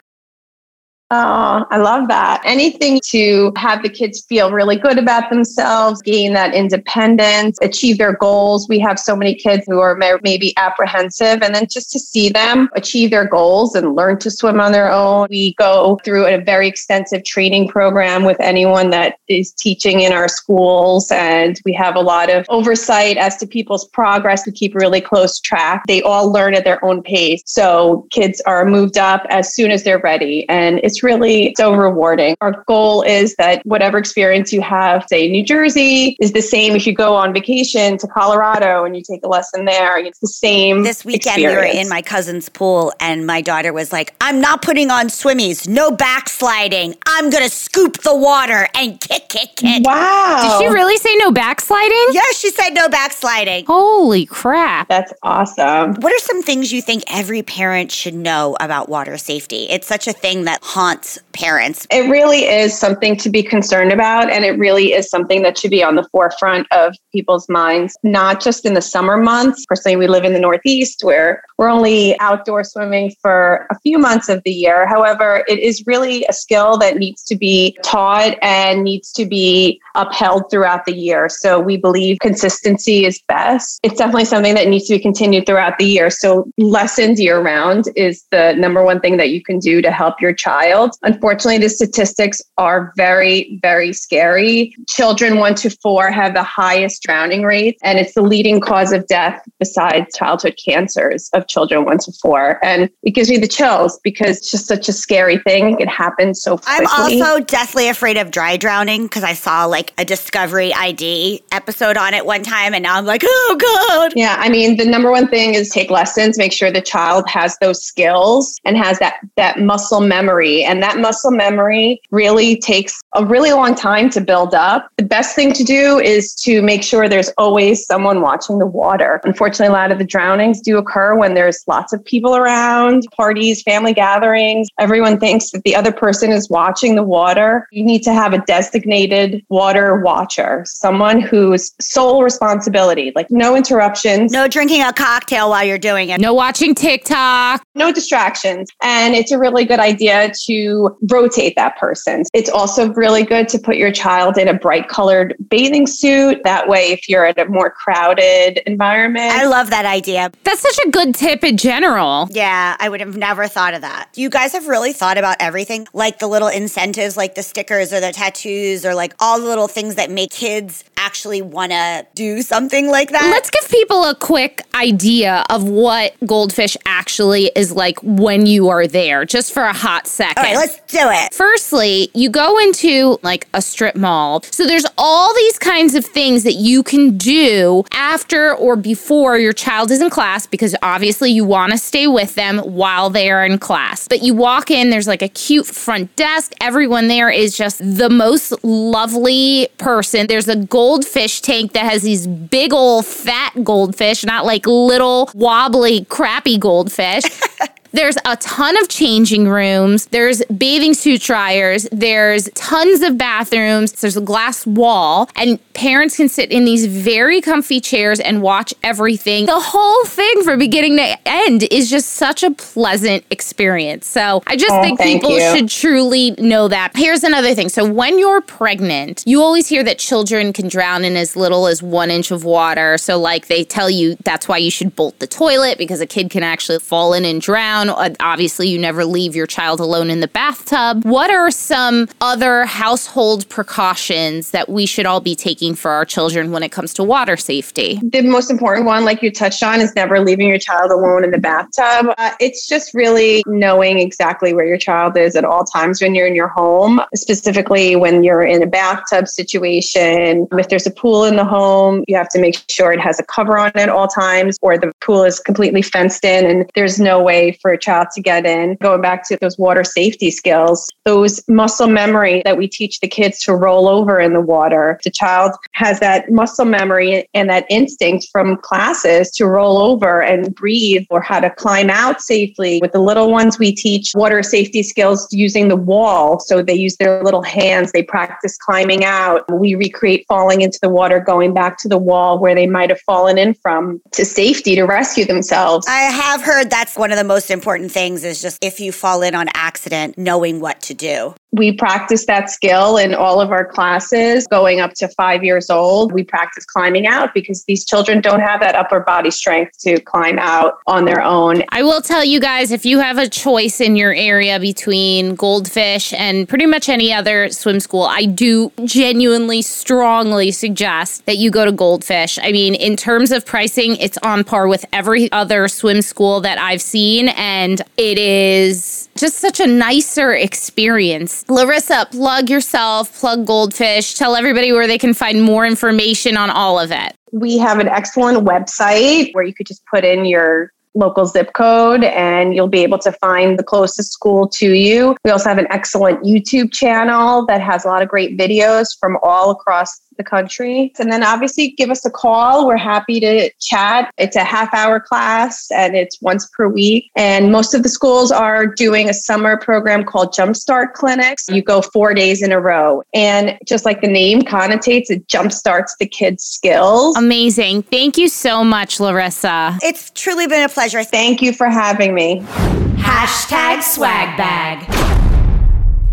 Oh, I love that. Anything to have the kids feel really good about themselves, gain that independence, achieve their goals. We have so many kids who are maybe apprehensive, and then just to see them achieve their goals and learn to swim on their own. We go through a very extensive training program with anyone that is teaching in our schools, and we have a lot of oversight as to people's progress. We keep really close track. They all learn at their own pace. So kids are moved up as soon as they're ready. And it's really so rewarding. Our goal is that whatever experience you have, say New Jersey, is the same if you go on vacation to Colorado and you take a lesson there. It's the same. This weekend experience. we were in my cousin's pool and my daughter was like, I'm not putting on swimmies, no backsliding. I'm gonna scoop the water and kick, kick, kick. Wow. Did she really say no backsliding? Yes, she said no backsliding. Holy crap. That's awesome. What are some things you think every parent should know about water safety? It's such a thing that haunts parents. It really is something to be concerned about, and it really is something that should be on the forefront of people's minds, not just in the summer months. Personally, we live in the Northeast where we're only outdoor swimming for a few months of the year. However, it is really a skill that needs to be taught and needs to be upheld throughout the year. So we believe consistency is best. It's definitely something that needs to be continued throughout the year. So lessons year round is the number one thing that you can do to help your child. Unfortunately, the statistics are very, very scary. Children one to four have the highest drowning rates, and it's the leading cause of death besides childhood cancers of children one to four. And it gives me the chills because it's just such a scary thing. It happens so quickly. I'm also deathly afraid of dry drowning because I saw like a Discovery ID episode on it one time, and now I'm like, oh god. Yeah, I mean, the number one thing is take lessons, make sure the child has those skills and has that that muscle memory, and that muscle muscle memory really takes a really long time to build up. The best thing to do is to make sure there's always someone watching the water. Unfortunately, a lot of the drownings do occur when there's lots of people around, parties, family gatherings. Everyone thinks that the other person is watching the water. You need to have a designated water watcher, someone whose sole responsibility, like no interruptions, No drinking a cocktail while you're doing it. No watching TikTok. no distractions. And it's a really good idea to rotate that person. It's also really good to put your child in a bright colored bathing suit. That way, if you're at a more crowded environment, I love that idea. That's such a good tip in general. Yeah, I would have never thought of that. You guys have really thought about everything, like the little incentives, like the stickers or the tattoos, or like all the little things that make kids actually want to do something like that. Let's give people a quick idea of what goldfish actually is like when you are there, just for a hot second. Let's do it. Firstly, you go into like a strip mall. So there's all these kinds of things that you can do after or before your child is in class because obviously you want to stay with them while they are in class. But you walk in, there's like a cute front desk. Everyone there is just the most lovely person. There's a goldfish tank that has these big old fat goldfish, not like little wobbly crappy goldfish. There's a ton of changing rooms. There's bathing suit dryers. There's tons of bathrooms. There's a glass wall, and parents can sit in these very comfy chairs and watch everything. The whole thing from beginning to end is just such a pleasant experience. So I just Oh, think people you. should truly know that. Here's another thing. So when you're pregnant, you always hear that children can drown in as little as one inch of water. So, like, they tell you that's why you should bolt the toilet because a kid can actually fall in and drown. Uh, Obviously, you never leave your child alone in the bathtub. What are some other household precautions that we should all be taking for our children when it comes to water safety? the most important one, like you touched on, is never leaving your child alone in the bathtub. Uh, it's just really knowing exactly where your child is at all times when you're in your home, specifically when you're in a bathtub situation. If there's a pool in the home, you have to make sure it has a cover on at all times, or the pool is completely fenced in and there's no way for a child to get in. Going back to those water safety skills, those muscle memory that we teach the kids to roll over in the water. The child has that muscle memory and that instinct from classes to roll over and breathe or how to climb out safely. With the little ones, we teach water safety skills using the wall. So they use their little hands, they practice climbing out. We recreate falling into the water, going back to the wall where they might have fallen in from to safety to rescue themselves. I have heard that's one of the most important things is just if you fall in on accident, knowing what to do. We practice that skill in all of our classes going up to five years old. We practice climbing out because these children don't have that upper body strength to climb out on their own. I will tell you guys if you have a choice in your area between Goldfish and pretty much any other swim school, I do genuinely, strongly suggest that you go to Goldfish. I mean, in terms of pricing, it's on par with every other swim school that I've seen, and it is just such a nicer experience. Larisa, plug yourself, plug Goldfish, tell everybody where they can find more information on all of it. We have an excellent website where you could just put in your local zip code and you'll be able to find the closest school to you. We also have an excellent YouTube channel that has a lot of great videos from all across the country. And then obviously give us a call. We're happy to chat. It's a half hour class and it's once per week. And most of the schools are doing a summer program called Jumpstart Clinics. You go four days in a row. And just like the name connotates, it jumpstarts the kids' skills. Amazing. Thank you so much, Larisa. It's truly been a pleasure. Thank you for having me. Hashtag swag bag.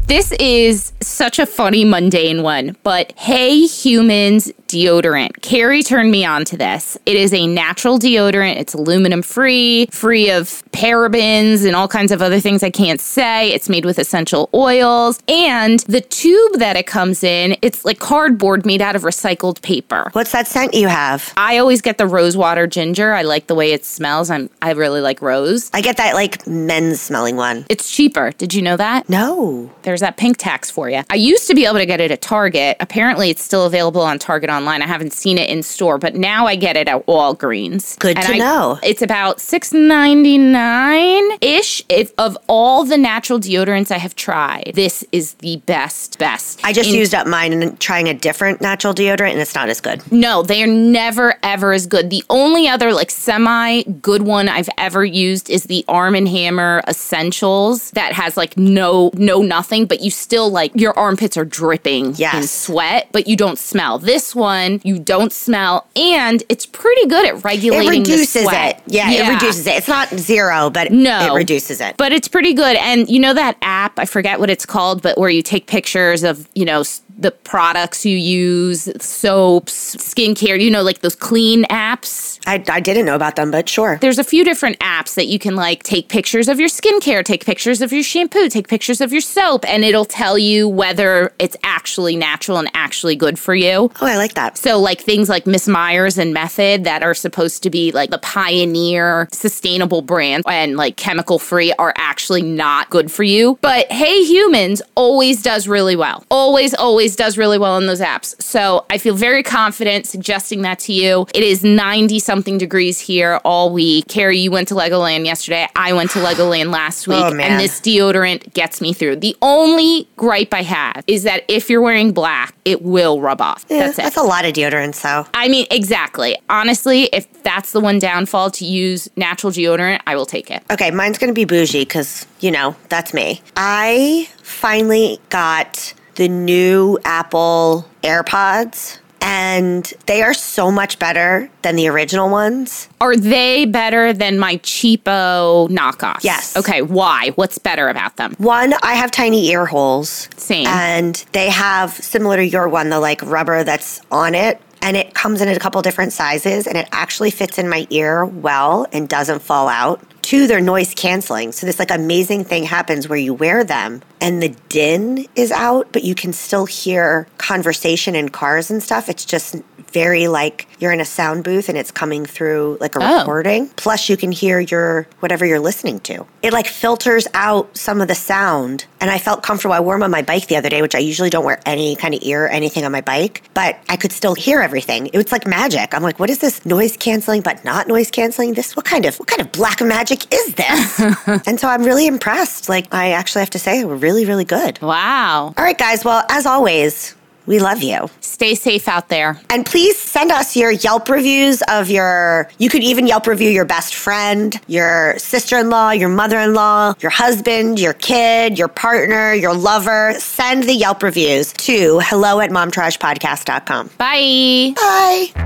This is such a funny, mundane one, but Hey Humans deodorant. Keri turned me on to this. It is a natural deodorant. It's aluminum free, free of parabens and all kinds of other things I can't say. It's made with essential oils. And the tube that it comes in, it's like cardboard made out of recycled paper. What's that scent you have? I always get the rosewater ginger. I like the way it smells. I'm I really like rose. I get that like men's smelling one. It's cheaper. Did you know that? No. They're there's that pink tax for you. I used to be able to get it at Target. Apparently, it's still available on Target online. I haven't seen it in store, but now I get it at Walgreens. Good And to I- know. It's about six ninety nine ish. Of all the natural deodorants I have tried, this is the best, best. I just In- used up mine and trying a different natural deodorant, and it's not as good. no, they are never ever as good. The only other like semi good one I've ever used is the Arm and Hammer Essentials that has like no no nothing, but you still like your armpits are dripping in sweat, but you don't smell. This one you don't smell, and it's pretty good at It regulating the reduces sweat. it. Yeah, it reduces it. It's not zero, but No. it reduces it. But it's pretty good. And you know that app, I forget what it's called, but where you take pictures of, you know, the products you use, soaps, skincare, you know, like those clean apps. I, I didn't know about them, but sure. There's a few different apps that you can like take pictures of your skincare, take pictures of your shampoo, take pictures of your soap, and it'll tell you whether it's actually natural and actually good for you. Oh, I like that. So, like things like Miss Myers and Method that are supposed to be like the pioneer sustainable brand and like chemical free are actually not good for you. But Hey Humans always does really well. Always, always does really well in those apps. So, I feel very confident suggesting that to you. It is 90 something degrees here all week. Keri, you went to Legoland yesterday. I went to Legoland last oh, week. Oh, man. And this deodorant gets me through. The only gripe I have is that if you're wearing black, it will rub off. Yeah, That's it. that's a lot of deodorant, so. I mean, exactly. Honestly, if that's the one downfall to use natural deodorant, I will take it. Okay, mine's gonna be bougie because, you know, that's me. I finally got the new Apple AirPods, and they are so much better than the original ones. Are they better than my cheapo knockoffs? Yes. Okay, why? What's better about them? One, I have tiny ear holes. Same. And they have, similar to your one, the like rubber that's on it. And it comes in a couple different sizes and it actually fits in my ear well and doesn't fall out. Two, they're noise canceling. So this like amazing thing happens where you wear them and the din is out, but you can still hear conversation in cars and stuff. It's just very like you're in a sound booth and it's coming through like a Oh. recording. Plus you can hear your whatever you're listening to. It like filters out some of the sound. And I felt comfortable. I wore them on my bike the other day, which I usually don't wear any kind of ear or anything on my bike, but I could still hear everything. It was like magic. I'm like, what is this noise canceling but not noise canceling? This what kind of what kind of black magic is this? and so I'm really impressed. Like I actually have to say, we're really, really good. Wow. All right, guys. Well, as always, we love you. Stay safe out there. And please send us your Yelp reviews of your, you could even Yelp review your best friend, your sister in law, your mother in law, your husband, your kid, your partner, your lover. Send the Yelp reviews to hello at momtouragepodcast.com. Bye. Bye.